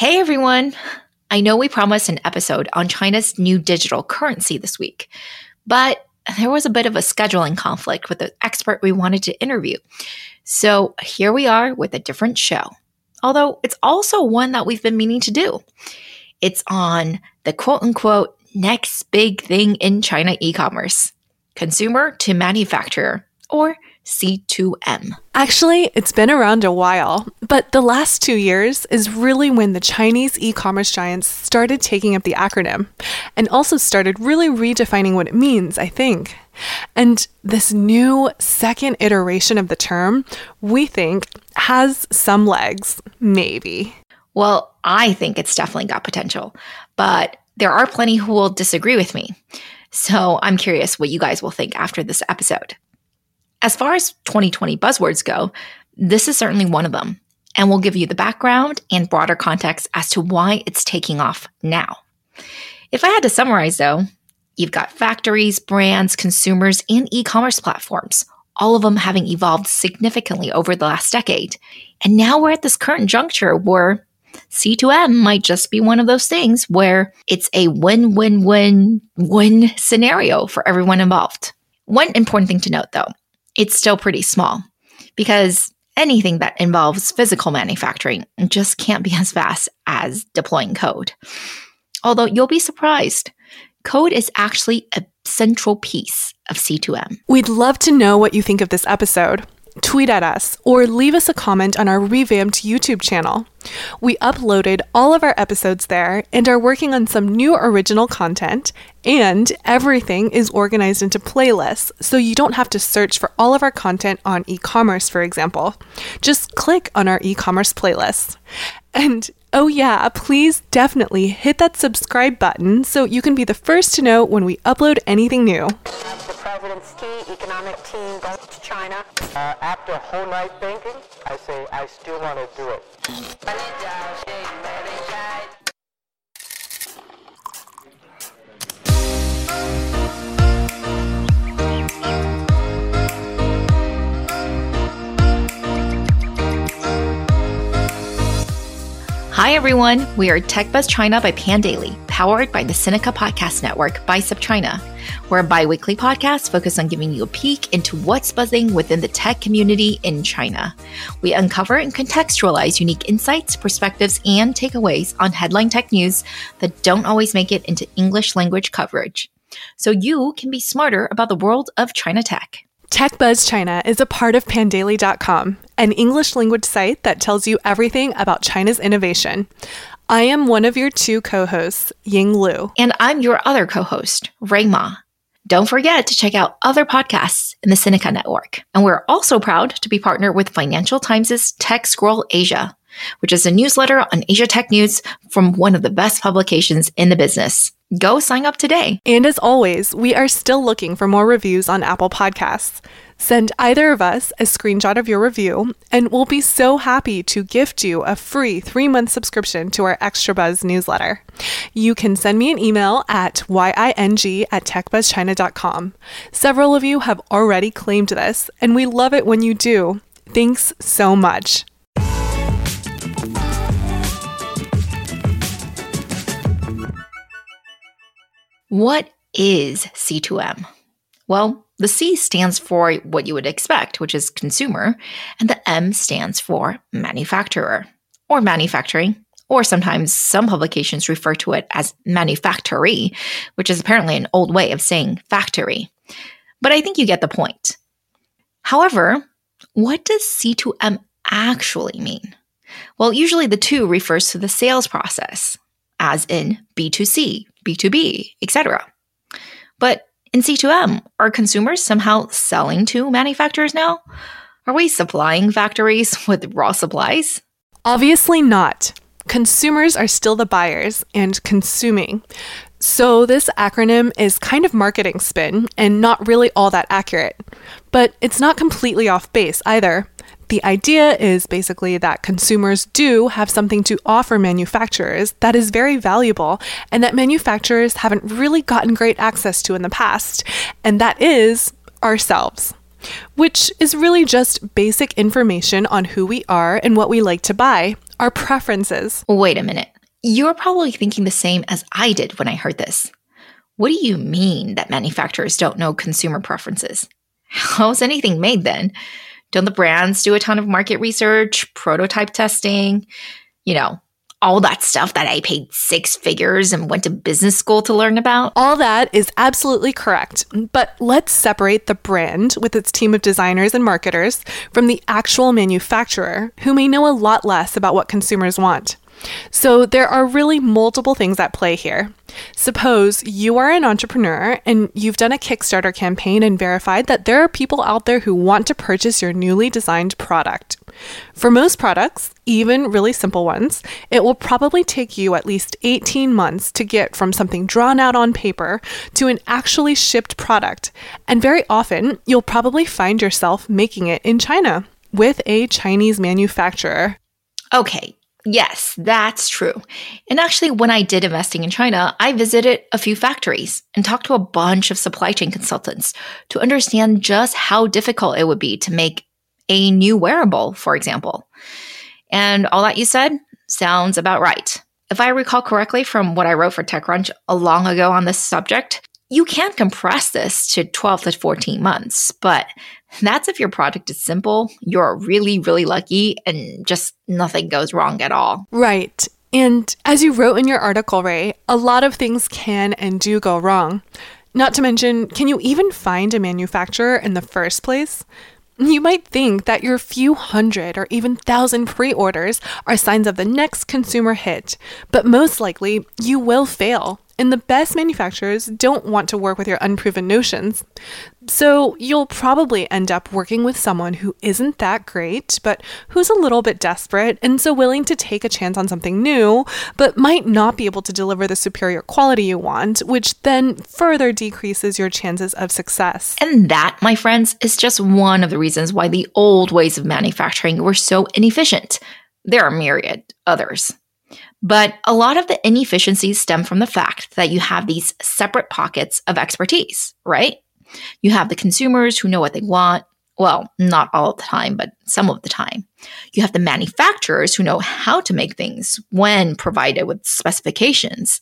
Hey everyone! I know we promised an episode on China's new digital currency this week, but there was a bit of a scheduling conflict with the expert we wanted to interview. So here we are with a different show, although it's also one that we've been meaning to do. It's on the quote unquote next big thing in China e commerce consumer to manufacturer, or C2M. Actually, it's been around a while, but the last two years is really when the Chinese e commerce giants started taking up the acronym and also started really redefining what it means, I think. And this new second iteration of the term, we think, has some legs, maybe. Well, I think it's definitely got potential, but there are plenty who will disagree with me. So I'm curious what you guys will think after this episode. As far as 2020 buzzwords go, this is certainly one of them, and we'll give you the background and broader context as to why it's taking off now. If I had to summarize though, you've got factories, brands, consumers, and e commerce platforms, all of them having evolved significantly over the last decade. And now we're at this current juncture where C2M might just be one of those things where it's a win win win win scenario for everyone involved. One important thing to note though it's still pretty small because anything that involves physical manufacturing just can't be as fast as deploying code. Although you'll be surprised, code is actually a central piece of C2M. We'd love to know what you think of this episode tweet at us, or leave us a comment on our revamped YouTube channel. We uploaded all of our episodes there and are working on some new original content, and everything is organized into playlists, so you don't have to search for all of our content on e commerce, for example. Just click on our e commerce playlist. And oh, yeah, please definitely hit that subscribe button so you can be the first to know when we upload anything new president's key economic team goes to China. Uh, after whole night thinking, I say I still want to do it. Hi, everyone. We are Tech Buzz China by Pandaily, powered by the Sinica Podcast Network by SupChina. We're a bi weekly podcast focused on giving you a peek into what's buzzing within the tech community in China. We uncover and contextualize unique insights, perspectives, and takeaways on headline tech news that don't always make it into English language coverage. So you can be smarter about the world of China tech. TechBuzz China is a part of Pandaily.com, an English language site that tells you everything about China's innovation. I am one of your two co hosts, Ying Lu. And I'm your other co host, Rui Ma. Don't forget to check out other podcasts in the Sinica network. And we're also proud to be partnered with Financial Times' Tech Scroll Asia, which is a newsletter on Asia tech news from one of the best publications in the business. Go sign up today. And as always, we are still looking for more reviews on Apple Podcasts. Send either of us a screenshot of your review, and we'll be so happy to gift you a free three month subscription to our Extra Buzz newsletter. You can send me an email at ying at techbuzzchina.com. Several of you have already claimed this, and we love it when you do. Thanks so much. What is C2M? Well, the C stands for what you would expect, which is consumer, and the M stands for manufacturer or manufacturing, or sometimes some publications refer to it as manufactory, which is apparently an old way of saying factory. But I think you get the point. However, what does C2M actually mean? Well, usually the two refers to the sales process, as in B2C, B2B, etc. But in C2M, are consumers somehow selling to manufacturers now? Are we supplying factories with raw supplies? Obviously not. Consumers are still the buyers and consuming. So, this acronym is kind of marketing spin and not really all that accurate. But it's not completely off base either. The idea is basically that consumers do have something to offer manufacturers that is very valuable and that manufacturers haven't really gotten great access to in the past, and that is ourselves. which is really just basic information on who we are and what we like to buy, our preferences. Wait a minute. You're probably thinking the same as I did when I heard this. What do you mean that manufacturers don't know consumer preferences? How's anything made then? Don't the brands do a ton of market research, prototype testing, you know, all that stuff that I paid six figures and went to business school to learn about? All that is absolutely correct. But let's separate the brand with its team of designers and marketers from the actual manufacturer, who may know a lot less about what consumers want. So there are really multiple things at play here. Suppose you are an entrepreneur and you've done a Kickstarter campaign and verified that there are people out there who want to purchase your newly designed product. For most products, even really simple ones, it will probably take you at least 18 months to get from something drawn out on paper to an actually shipped product. And very often, you'll probably find yourself making it in China with a Chinese manufacturer. Okay, Yes, that's true. And actually, when I did investing in China, I visited a few factories and talked to a bunch of supply chain consultants to understand just how difficult it would be to make a new wearable, for example. And all that you said sounds about right. If I recall correctly from what I wrote for TechCrunch a long ago on this subject, you can compress this to 12 to 14 months, but that's if your project is simple, you're really, really lucky, and just nothing goes wrong at all. Right. And as you wrote in your article, Rui, a lot of things can and do go wrong. Not to mention, can you even find a manufacturer in the first place? You might think that your few hundred or even thousand pre orders are signs of the next consumer hit, but most likely you will fail and the best manufacturers don't want to work with your unproven notions. So you'll probably end up working with someone who isn't that great, but who's a little bit desperate and so willing to take a chance on something new, but might not be able to deliver the superior quality you want, which then further decreases your chances of success. And that, my friends, is just one of the reasons why the old ways of manufacturing were so inefficient. There are myriad others. But a lot of the inefficiencies stem from the fact that you have these separate pockets of expertise, right? You have the consumers who know what they want. Well, not all the time, but some of the time. You have the manufacturers who know how to make things when provided with specifications.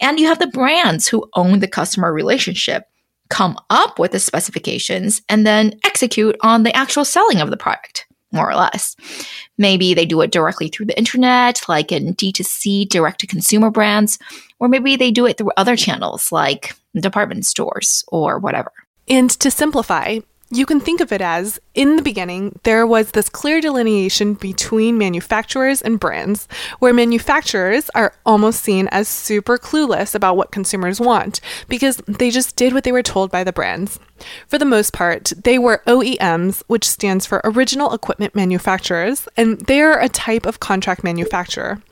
And you have the brands who own the customer relationship, come up with the specifications, and then execute on the actual selling of the product more or less. Maybe they do it directly through the internet, like in D2C, direct to consumer brands, or maybe they do it through other channels like department stores or whatever. And to simplify, you can think of it as in the beginning, there was this clear delineation between manufacturers and brands, where manufacturers are almost seen as super clueless about what consumers want because they just did what they were told by the brands. For the most part, they were OEMs, which stands for Original Equipment Manufacturers, and they are a type of contract manufacturer.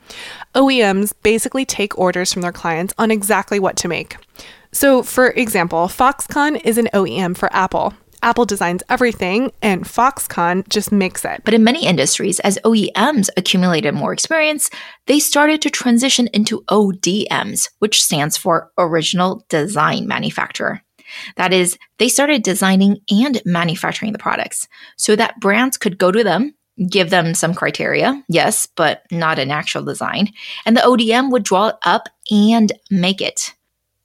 OEMs basically take orders from their clients on exactly what to make. So, for example, Foxconn is an OEM for Apple. Apple designs everything and Foxconn just makes it. But in many industries, as OEMs accumulated more experience, they started to transition into ODMs, which stands for Original Design Manufacturer. That is, they started designing and manufacturing the products so that brands could go to them, give them some criteria, yes, but not an actual design, and the ODM would draw it up and make it.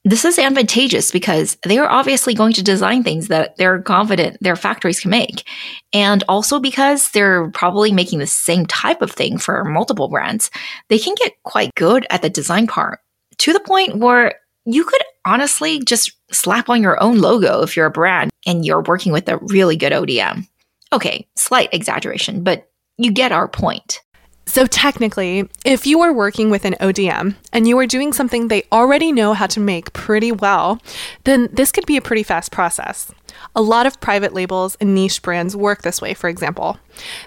This is advantageous because they are obviously going to design things that they're confident their factories can make. And also because they're probably making the same type of thing for multiple brands, they can get quite good at the design part to the point where you could honestly just slap on your own logo if you're a brand and you're working with a really good ODM. Okay, slight exaggeration, but you get our point. So, technically, if you are working with an ODM and you are doing something they already know how to make pretty well, then this could be a pretty fast process. A lot of private labels and niche brands work this way, for example.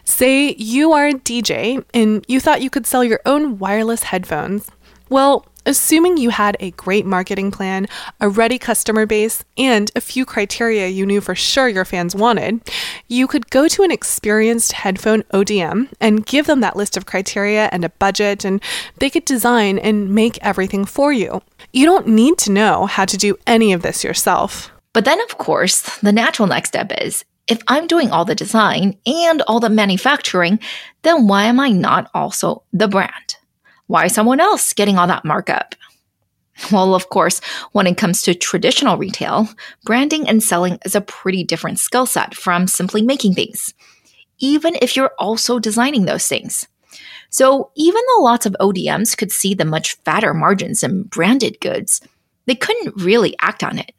Say you are a DJ and you thought you could sell your own wireless headphones. Well, Assuming you had a great marketing plan, a ready customer base, and a few criteria you knew for sure your fans wanted, you could go to an experienced headphone ODM and give them that list of criteria and a budget, and they could design and make everything for you. You don't need to know how to do any of this yourself. But then, of course, the natural next step is if I'm doing all the design and all the manufacturing, then why am I not also the brand? Why someone else getting all that markup? Well, of course, when it comes to traditional retail, branding and selling is a pretty different skill set from simply making things, even if you're also designing those things. So, even though lots of ODMs could see the much fatter margins in branded goods, they couldn't really act on it.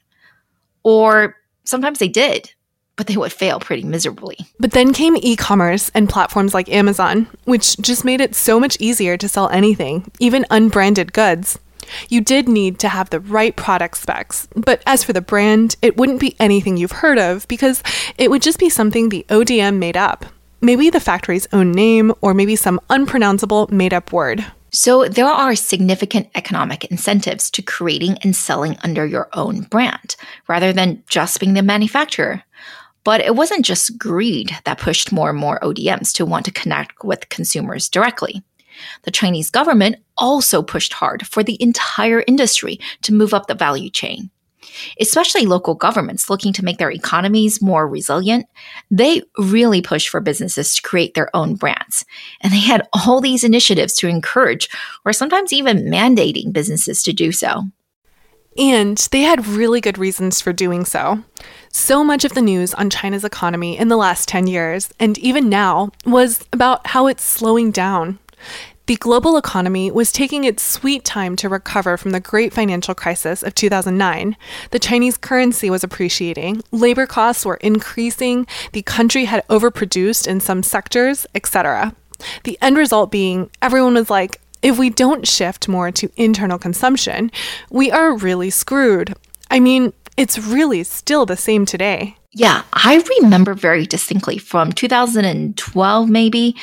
Or sometimes they did, but they would fail pretty miserably. But then came e commerce and platforms like Amazon, which just made it so much easier to sell anything, even unbranded goods. You did need to have the right product specs, but as for the brand, it wouldn't be anything you've heard of because it would just be something the ODM made up. Maybe the factory's own name, or maybe some unpronounceable made up word. So, there are significant economic incentives to creating and selling under your own brand, rather than just being the manufacturer. But it wasn't just greed that pushed more and more ODMs to want to connect with consumers directly. The Chinese government also pushed hard for the entire industry to move up the value chain. Especially local governments looking to make their economies more resilient, they really pushed for businesses to create their own brands. And they had all these initiatives to encourage, or sometimes even mandating businesses to do so. And they had really good reasons for doing so. So much of the news on China's economy in the last 10 years, and even now, was about how it's slowing down. The global economy was taking its sweet time to recover from the great financial crisis of 2009. The Chinese currency was appreciating, labor costs were increasing, the country had overproduced in some sectors, etc. The end result being everyone was like, if we don't shift more to internal consumption, we are really screwed. I mean, it's really still the same today. Yeah, I remember very distinctly from 2012, maybe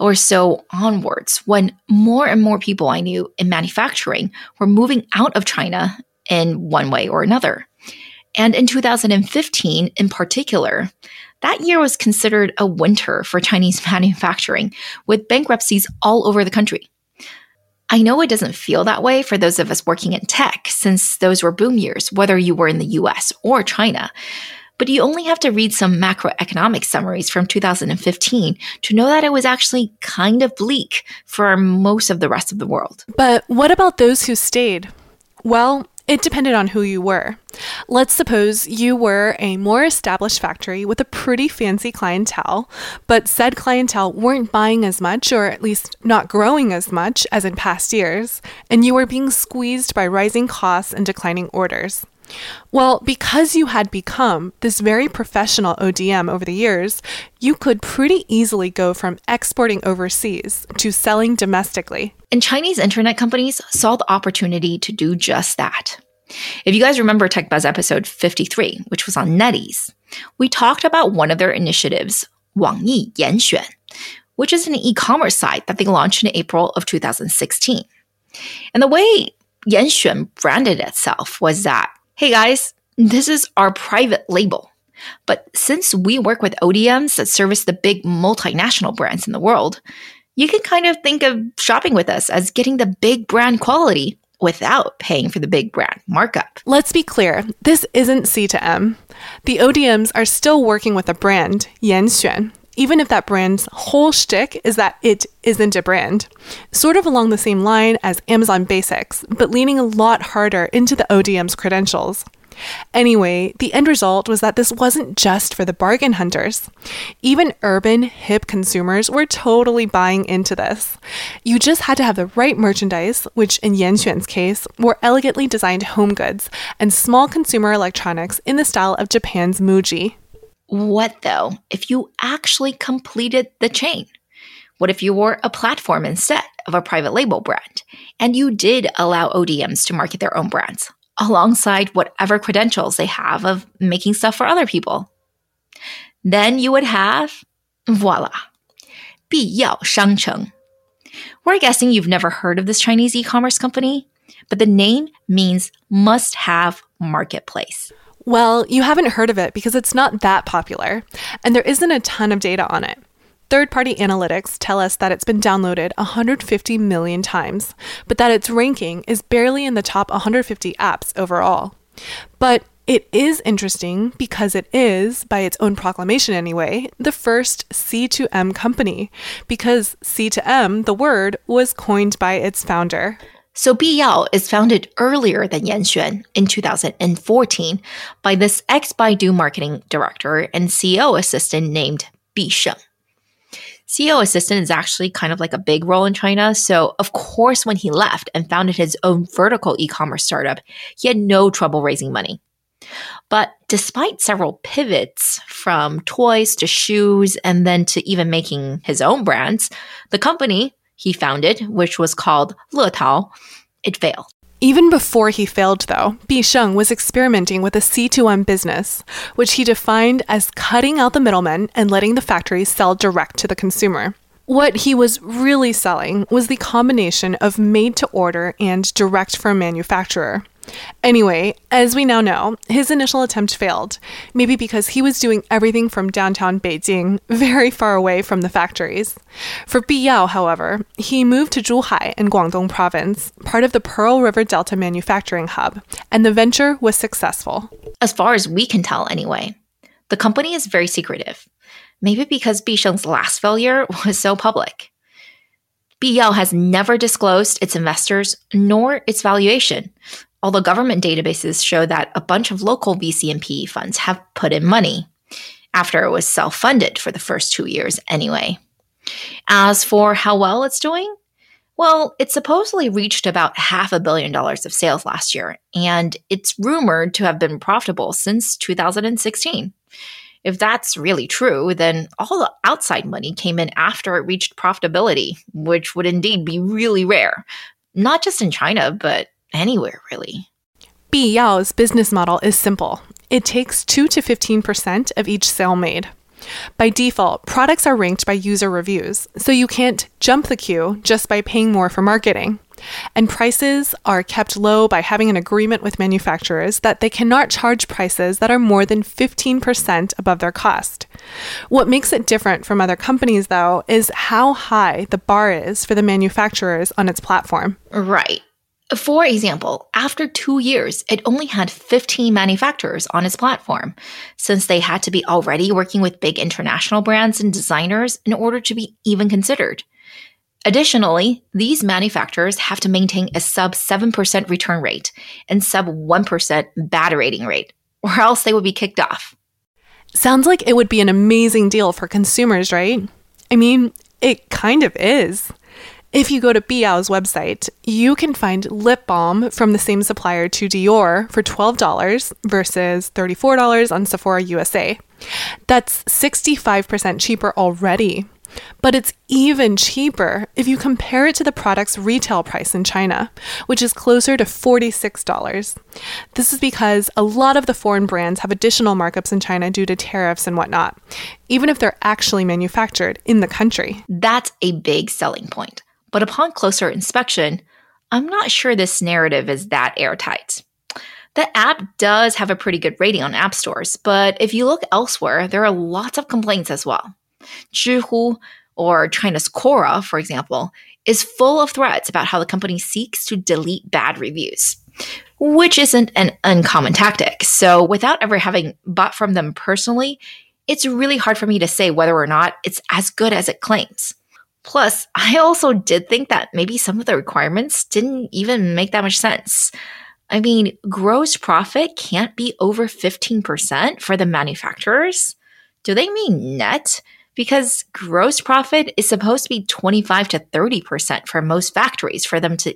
or so onwards, when more and more people I knew in manufacturing were moving out of China in one way or another. And in 2015, in particular, that year was considered a winter for Chinese manufacturing, with bankruptcies all over the country. I know it doesn't feel that way for those of us working in tech, since those were boom years, whether you were in the US or China. But you only have to read some macroeconomic summaries from 2015 to know that it was actually kind of bleak for most of the rest of the world. But what about those who stayed? Well, it depended on who you were. Let's suppose you were a more established factory with a pretty fancy clientele, but said clientele weren't buying as much, or at least not growing as much as in past years, and you were being squeezed by rising costs and declining orders. Well, because you had become this very professional ODM over the years, you could pretty easily go from exporting overseas to selling domestically. And Chinese internet companies saw the opportunity to do just that. If you guys remember Tech Buzz episode 53, which was on NetEase, we talked about one of their initiatives, Wangyi Yanxuan, which is an e-commerce site that they launched in April of 2016. And the way Yanxuan branded itself was that Hey guys, this is our private label. But since we work with ODMs that service the big multinational brands in the world, you can kind of think of shopping with us as getting the big brand quality without paying for the big brand markup. Let's be clear, this isn't C to M. The ODMs are still working with a brand, Yanxuan, even if that brand's whole shtick is that it isn't a brand. Sort of along the same line as Amazon Basics, but leaning a lot harder into the ODM's credentials. Anyway, the end result was that this wasn't just for the bargain hunters. Even urban, hip consumers were totally buying into this. You just had to have the right merchandise, which in Yanxuan's case were elegantly designed home goods and small consumer electronics in the style of Japan's Muji. What though if you actually completed the chain? What if you were a platform instead of a private label brand and you did allow ODMs to market their own brands alongside whatever credentials they have of making stuff for other people? Then you would have, voila, 必要商城. We're guessing you've never heard of this Chinese e commerce company, but the name means must have marketplace. Well, you haven't heard of it because it's not that popular, and there isn't a ton of data on it. Third party analytics tell us that it's been downloaded 150 million times, but that its ranking is barely in the top 150 apps overall. But It is interesting because it is, by its own proclamation anyway, the first C2M company, because C2M, the word, was coined by its founder. So Biyao is founded earlier than Yan Xuan in 2014 by this ex-Baidu marketing director and CEO assistant named Bi Sheng. CEO assistant is actually kind of like a big role in China. So, of course, when he left and founded his own vertical e commerce startup, he had no trouble raising money. But despite several pivots from toys to shoes and then to even making his own brands, the company he founded, which was called Letao, it failed. Even before he failed, though, Bi Sheng was experimenting with a C2M business, which he defined as cutting out the middlemen and letting the factories sell direct to the consumer. What he was really selling was the combination of made to order and direct from manufacturer. Anyway, as we now know, his initial attempt failed, maybe because he was doing everything from downtown Beijing, very far away from the factories. For Biyao, however, he moved to Zhuhai in Guangdong province, part of the Pearl River Delta manufacturing hub, and the venture was successful. As far as we can tell, anyway. The company is very secretive, maybe because Bisheng's last failure was so public. Biyao has never disclosed its investors nor its valuation, although government databases show that a bunch of local VC and PE funds have put in money after it was self funded for the first two years anyway. As for how well it's doing, well, it supposedly reached about half a billion dollars of sales last year, and it's rumored to have been profitable since 2016. If that's really true, then all the outside money came in after it reached profitability, which would indeed be really rare, not just in China, but anywhere really. Biyao's business model is simple. It takes 2 to 15% of each sale made. By default, products are ranked by user reviews, so you can't jump the queue just by paying more for marketing. And prices are kept low by having an agreement with manufacturers that they cannot charge prices that are more than 15% above their cost. What makes it different from other companies, though, is how high the bar is for the manufacturers on its platform. Right. For example, after two years, it only had 15 manufacturers on its platform, since they had to be already working with big international brands and designers in order to be even considered. Additionally, these manufacturers have to maintain a sub 7% return rate and sub 1% bad rating rate, or else they would be kicked off. Sounds like it would be an amazing deal for consumers, right? I mean, it kind of is. If you go to Biyao's website, you can find lip balm from the same supplier to Dior for $12 versus $34 on Sephora USA. That's 65% cheaper already. But it's even cheaper if you compare it to the product's retail price in China, which is closer to $46. This is because a lot of the foreign brands have additional markups in China due to tariffs and whatnot, even if they're actually manufactured in the country. That's a big selling point. But upon closer inspection, I'm not sure this narrative is that airtight. The app does have a pretty good rating on app stores, but if you look elsewhere, there are lots of complaints as well. Zhihu, or China's Quora, for example, is full of threats about how the company seeks to delete bad reviews, which isn't an uncommon tactic. So, without ever having bought from them personally, it's really hard for me to say whether or not it's as good as it claims. Plus, I also did think that maybe some of the requirements didn't even make that much sense. I mean, gross profit can't be over 15% for the manufacturers. Do they mean net? Because gross profit is supposed to be 25 to 30% for most factories for them to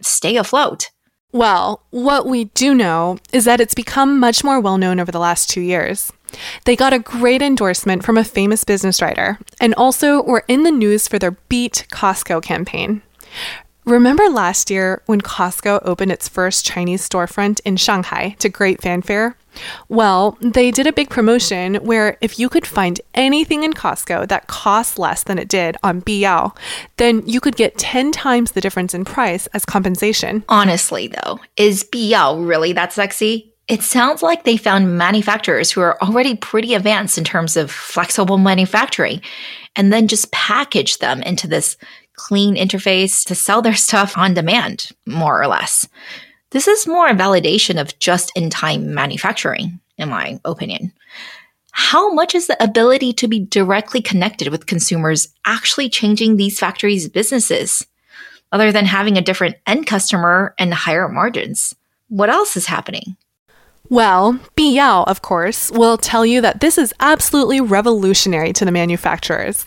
stay afloat. Well, what we do know is that it's become much more well known over the last two years. They got a great endorsement from a famous business writer and also were in the news for their Beat Costco campaign. Remember last year when Costco opened its first Chinese storefront in Shanghai to great fanfare? Well, they did a big promotion where if you could find anything in Costco that cost less than it did on Biyao, then you could get 10 times the difference in price as compensation. Honestly, though, is Biyao really that sexy? It sounds like they found manufacturers who are already pretty advanced in terms of flexible manufacturing and then just packaged them into this clean interface to sell their stuff on demand, more or less. This is more a validation of just in time manufacturing, in my opinion. How much is the ability to be directly connected with consumers actually changing these factories' businesses? Other than having a different end customer and higher margins, what else is happening? Well, Biyao, of course, will tell you that this is absolutely revolutionary to the manufacturers.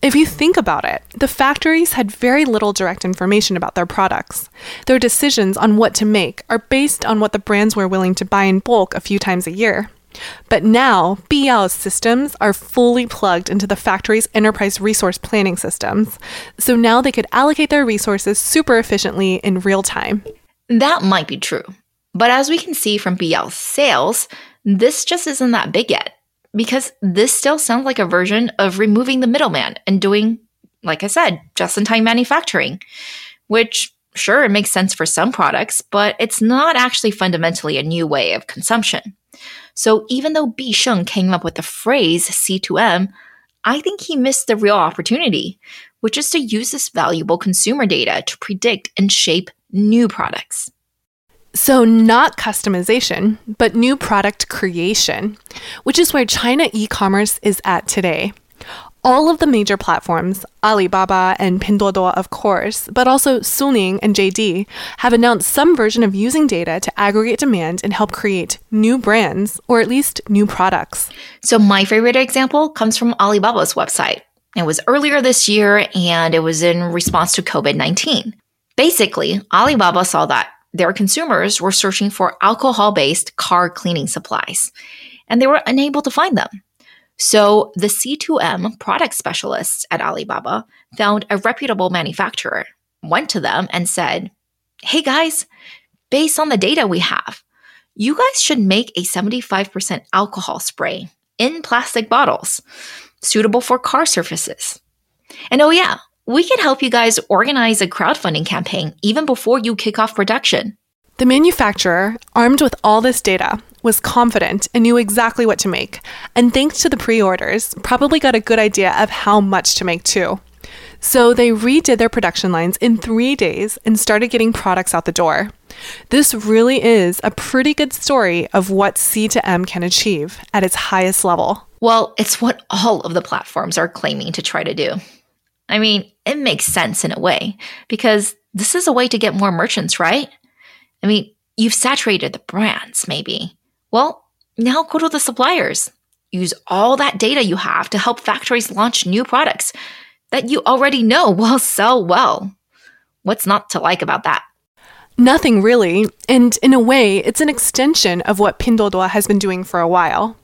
If you think about it, the factories had very little direct information about their products. Their decisions on what to make are based on what the brands were willing to buy in bulk a few times a year. But now, Biyao's systems are fully plugged into the factory's enterprise resource planning systems. So now they could allocate their resources super efficiently in real time. That might be true. But as we can see from Biyao's sales, this just isn't that big yet because this still sounds like a version of removing the middleman and doing, like I said, just in time manufacturing, which sure, it makes sense for some products, but it's not actually fundamentally a new way of consumption. So even though Bi Sheng came up with the phrase C2M, I think he missed the real opportunity, which is to use this valuable consumer data to predict and shape new products. So, not customization, but new product creation, which is where China e commerce is at today. All of the major platforms, Alibaba and Pinduoduo, of course, but also Suning and JD, have announced some version of using data to aggregate demand and help create new brands, or at least new products. So, my favorite example comes from Alibaba's website. It was earlier this year and it was in response to COVID 19. Basically, Alibaba saw that their consumers were searching for alcohol based car cleaning supplies, and they were unable to find them. So the C2M product specialists at Alibaba found a reputable manufacturer, went to them, and said, Hey guys, based on the data we have, you guys should make a 75% alcohol spray in plastic bottles, suitable for car surfaces. And oh, yeah, we can help you guys organize a crowdfunding campaign even before you kick off production. The manufacturer, armed with all this data, was confident and knew exactly what to make, and thanks to the pre orders, probably got a good idea of how much to make too. So they redid their production lines in three days and started getting products out the door. This really is a pretty good story of what C2M can achieve at its highest level. Well, it's what all of the platforms are claiming to try to do. I mean, it makes sense in a way because this is a way to get more merchants, right? I mean, you've saturated the brands, maybe. Well, now go to the suppliers. Use all that data you have to help factories launch new products that you already know will sell well. What's not to like about that? Nothing really. And in a way, it's an extension of what Pinduoduo has been doing for a while.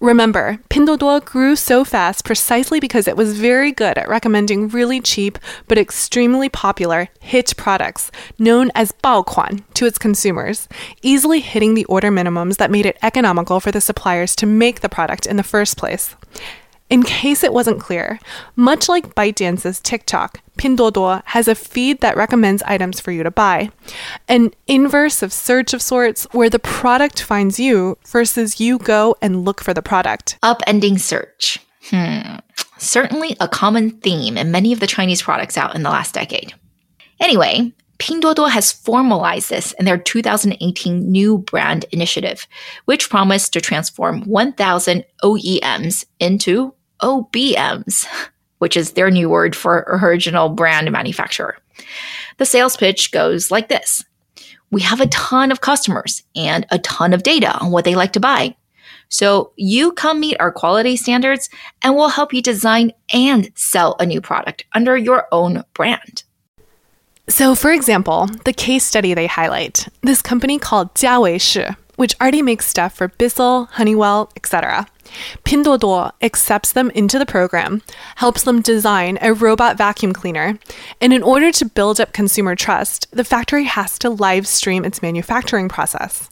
Remember, Pinduoduo grew so fast precisely because it was very good at recommending really cheap but extremely popular hit products known as baokuan to its consumers, easily hitting the order minimums that made it economical for the suppliers to make the product in the first place. In case it wasn't clear, much like ByteDance's TikTok, Pinduoduo has a feed that recommends items for you to buy. An inverse of search of sorts where the product finds you versus you go and look for the product. Upending search. Hmm. Certainly a common theme in many of the Chinese products out in the last decade. Anyway, Pinduoduo has formalized this in their 2018 new brand initiative, which promised to transform 1,000 OEMs into OBMs, which is their new word for original brand manufacturer. The sales pitch goes like this We have a ton of customers and a ton of data on what they like to buy. So you come meet our quality standards and we'll help you design and sell a new product under your own brand. So, for example, the case study they highlight this company called Jiawei which already makes stuff for Bissell, Honeywell, etc. Pinduoduo accepts them into the program, helps them design a robot vacuum cleaner, and in order to build up consumer trust, the factory has to live stream its manufacturing process.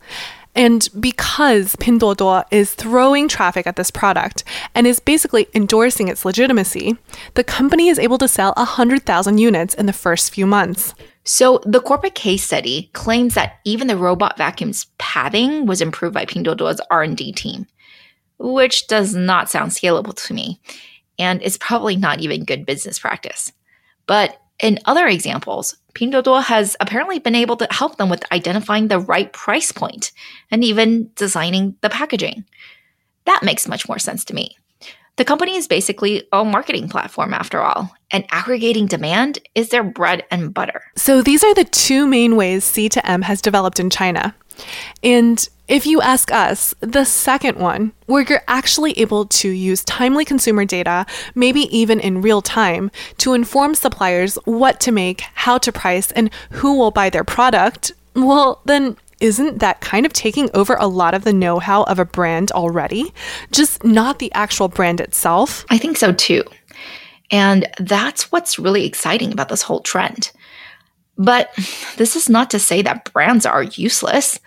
And because Pinduoduo is throwing traffic at this product and is basically endorsing its legitimacy, the company is able to sell 100,000 units in the first few months. So the corporate case study claims that even the robot vacuum's padding was improved by Pinduoduo's R&D team which does not sound scalable to me and is probably not even good business practice. But In other examples, Pinduoduo has apparently been able to help them with identifying the right price point and even designing the packaging. That makes much more sense to me. The company is basically a marketing platform after all, and aggregating demand is their bread and butter. So these are the two main ways C2M has developed in China. And if you ask us, the second one, where you're actually able to use timely consumer data, maybe even in real time, to inform suppliers what to make, how to price, and who will buy their product, well, then isn't that kind of taking over a lot of the know how of a brand already? Just not the actual brand itself? I think so too. And that's what's really exciting about this whole trend. But this is not to say that brands are useless.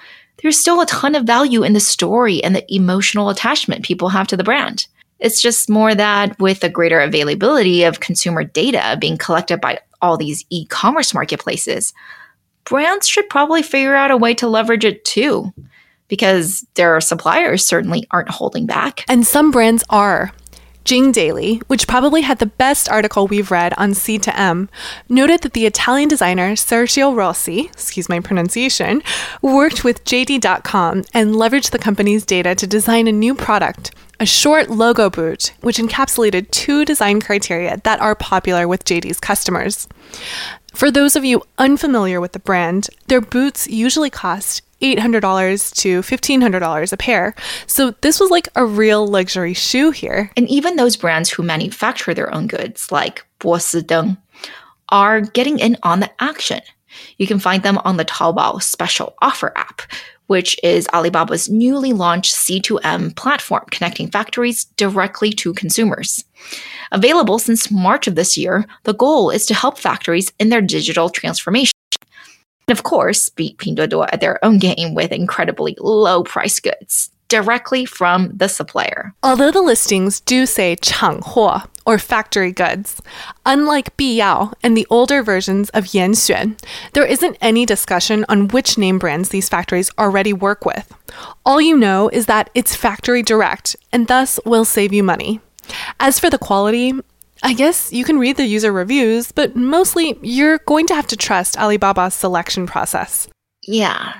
There's still a ton of value in the story and the emotional attachment people have to the brand. It's just more that with the greater availability of consumer data being collected by all these e commerce marketplaces, brands should probably figure out a way to leverage it too, because their suppliers certainly aren't holding back. And some brands are. Jing Daily, which probably had the best article we've read on C2M, noted that the Italian designer Sergio Rossi, excuse my pronunciation, worked with JD.com and leveraged the company's data to design a new product, a short logo boot, which encapsulated two design criteria that are popular with JD's customers. For those of you unfamiliar with the brand, their boots usually cost $800 to $1,500 a pair. So this was like a real luxury shoe here. And even those brands who manufacture their own goods, like Bosideng, are getting in on the action. You can find them on the Taobao Special Offer app, which is Alibaba's newly launched C2M platform connecting factories directly to consumers. Available since March of this year, the goal is to help factories in their digital transformation. And of course, beat Pinduoduo at their own game with incredibly low price goods directly from the supplier. Although the listings do say 厂货 or factory goods, unlike Biyao and the older versions of Yan Xuan, there isn't any discussion on which name brands these factories already work with. All you know is that it's factory direct and thus will save you money. As for the quality, I guess you can read the user reviews, but mostly you're going to have to trust Alibaba's selection process. Yeah.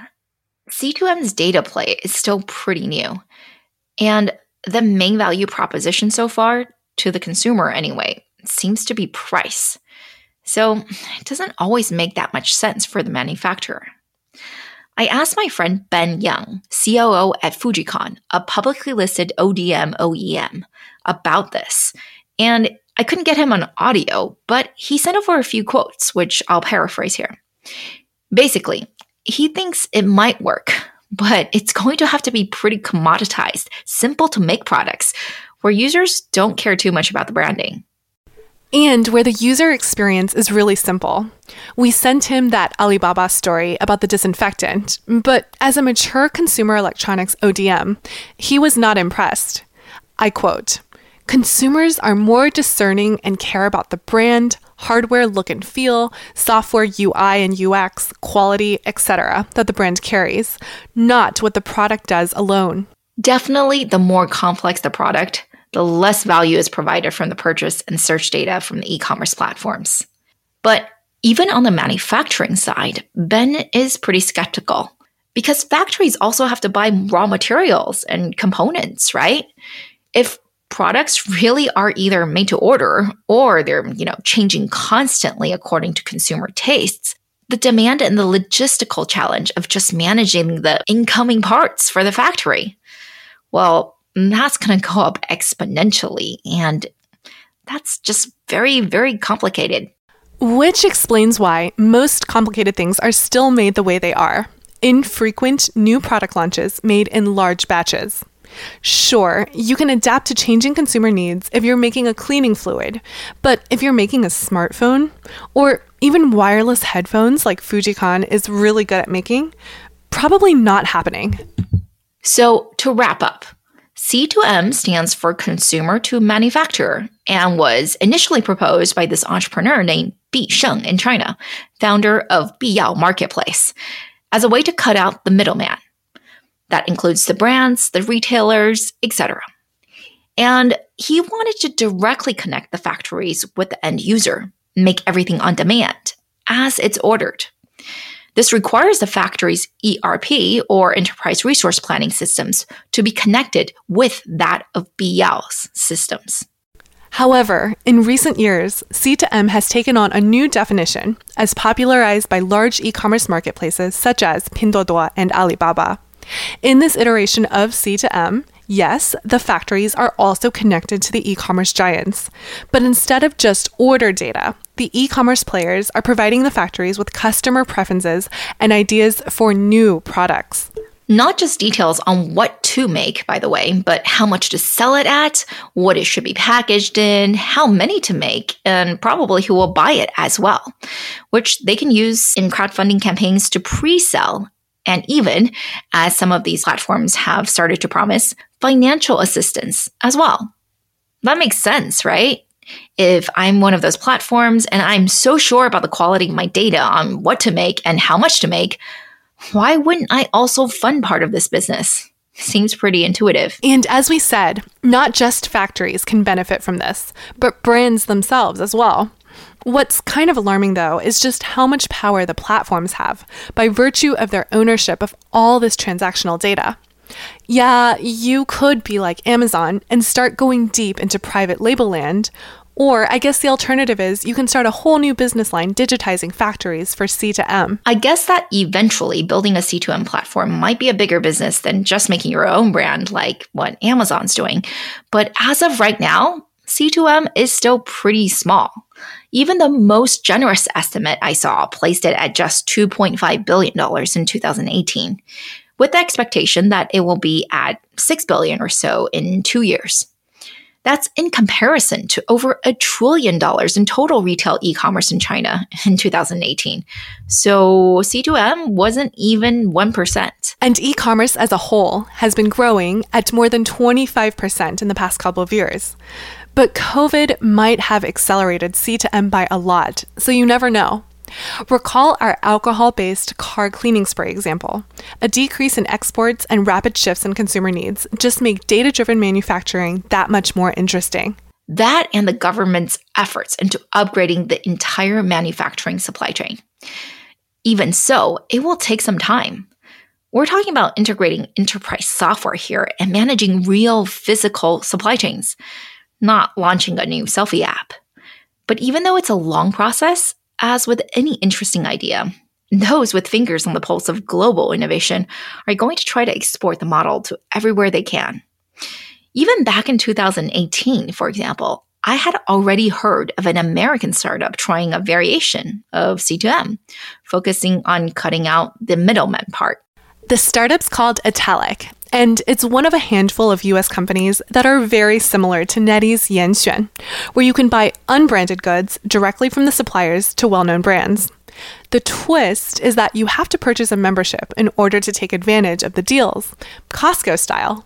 C2M's data play is still pretty new. And the main value proposition so far, to the consumer anyway, seems to be price. So it doesn't always make that much sense for the manufacturer. I asked my friend Ben Young, COO at Fujikon, a publicly listed ODM OEM, about this. And I couldn't get him on audio, but he sent over a few quotes, which I'll paraphrase here. Basically, he thinks it might work, but it's going to have to be pretty commoditized, simple to make products where users don't care too much about the branding. And where the user experience is really simple. We sent him that Alibaba story about the disinfectant, but as a mature consumer electronics ODM, he was not impressed. I quote Consumers are more discerning and care about the brand, hardware look and feel, software UI and UX, quality, etc. that the brand carries, not what the product does alone. Definitely, the more complex the product, the less value is provided from the purchase and search data from the e commerce platforms. But even on the manufacturing side, Ben is pretty skeptical because factories also have to buy raw materials and components, right? If products really are either made to order or they're, you know, changing constantly according to consumer tastes, the demand and the logistical challenge of just managing the incoming parts for the factory. Well, that's going to go up exponentially and that's just very very complicated. Which explains why most complicated things are still made the way they are. Infrequent new product launches made in large batches. Sure, you can adapt to changing consumer needs if you're making a cleaning fluid, but if you're making a smartphone or even wireless headphones like Fujikon is really good at making, probably not happening. So, to wrap up, C2M stands for consumer to manufacturer and was initially proposed by this entrepreneur named Bi Sheng in China, founder of Biyao Marketplace, as a way to cut out the middleman that includes the brands, the retailers, etc. And he wanted to directly connect the factories with the end user, make everything on demand as it's ordered. This requires the factory's ERP or enterprise resource planning systems to be connected with that of Biyao's systems. However, in recent years, C2M has taken on a new definition as popularized by large e commerce marketplaces such as Pinduoduo and Alibaba. In this iteration of C2M, yes, the factories are also connected to the e commerce giants. But instead of just order data, the e commerce players are providing the factories with customer preferences and ideas for new products. Not just details on what to make, by the way, but how much to sell it at, what it should be packaged in, how many to make, and probably who will buy it as well, which they can use in crowdfunding campaigns to pre sell. And even, as some of these platforms have started to promise, financial assistance as well. That makes sense, right? If I'm one of those platforms and I'm so sure about the quality of my data on what to make and how much to make, why wouldn't I also fund part of this business? Seems pretty intuitive. And as we said, not just factories can benefit from this, but brands themselves as well. What's kind of alarming, though, is just how much power the platforms have by virtue of their ownership of all this transactional data. Yeah, you could be like Amazon and start going deep into private label land, or I guess the alternative is you can start a whole new business line digitizing factories for C2M. I guess that eventually building a C2M platform might be a bigger business than just making your own brand like what Amazon's doing. But as of right now, C2M is still pretty small. Even the most generous estimate I saw placed it at just $2.5 billion in 2018, with the expectation that it will be at 6 billion or so in two years. That's in comparison to over a trillion dollars in total retail e commerce in China in 2018. So C2M wasn't even 1%. And e commerce as a whole has been growing at more than 25% in the past couple of years. But COVID might have accelerated C2M by a lot, so you never know. Recall our alcohol based car cleaning spray example. A decrease in exports and rapid shifts in consumer needs just make data driven manufacturing that much more interesting. That and the government's efforts into upgrading the entire manufacturing supply chain. Even so, it will take some time. We're talking about integrating enterprise software here and managing real physical supply chains, not launching a new selfie app. But even though it's a long process, as with any interesting idea, those with fingers on the pulse of global innovation are going to try to export the model to everywhere they can. Even back in 2018, for example, I had already heard of an American startup trying a variation of C2M, focusing on cutting out the middleman part. The startup's called Italic, and it's one of a handful of US companies that are very similar to NetEase Yanxuan, where you can buy unbranded goods directly from the suppliers to well known brands. The twist is that you have to purchase a membership in order to take advantage of the deals, Costco style.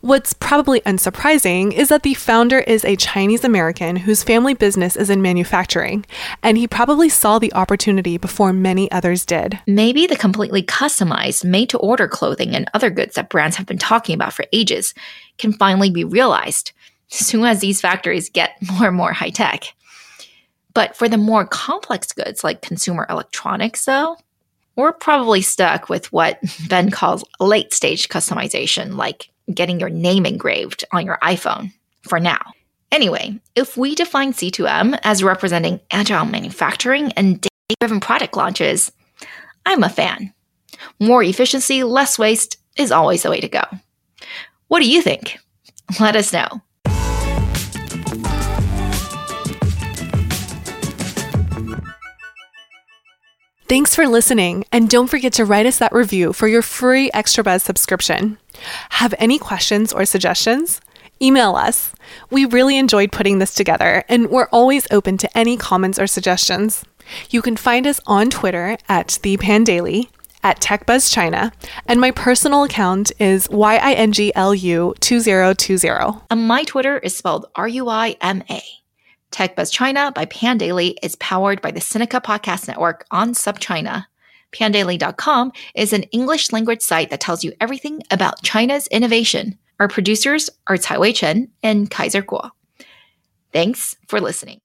What's probably unsurprising is that the founder is a Chinese American whose family business is in manufacturing, and he probably saw the opportunity before many others did. Maybe the completely customized, made to order clothing and other goods that brands have been talking about for ages can finally be realized soon as these factories get more and more high tech. But for the more complex goods like consumer electronics, though, we're probably stuck with what Ben calls late stage customization, like getting your name engraved on your iPhone for now. Anyway, if we define C2M as representing agile manufacturing and data driven product launches, I'm a fan. More efficiency, less waste is always the way to go. What do you think? Let us know. Thanks for listening, and don't forget to write us that review for your free Extra Buzz subscription. Have any questions or suggestions? Email us. We really enjoyed putting this together, and we're always open to any comments or suggestions. You can find us on Twitter at the Pandaily, at TechBuzzChina, and my personal account is YINGLU2020. And my Twitter is spelled R U I M A. TechBuzz China by Pandaily is powered by the Sinica Podcast Network on SupChina. Pandaily.com is an English language site that tells you everything about China's innovation. Our producers are Caiwei Chen and Kaiser Kuo. Thanks for listening.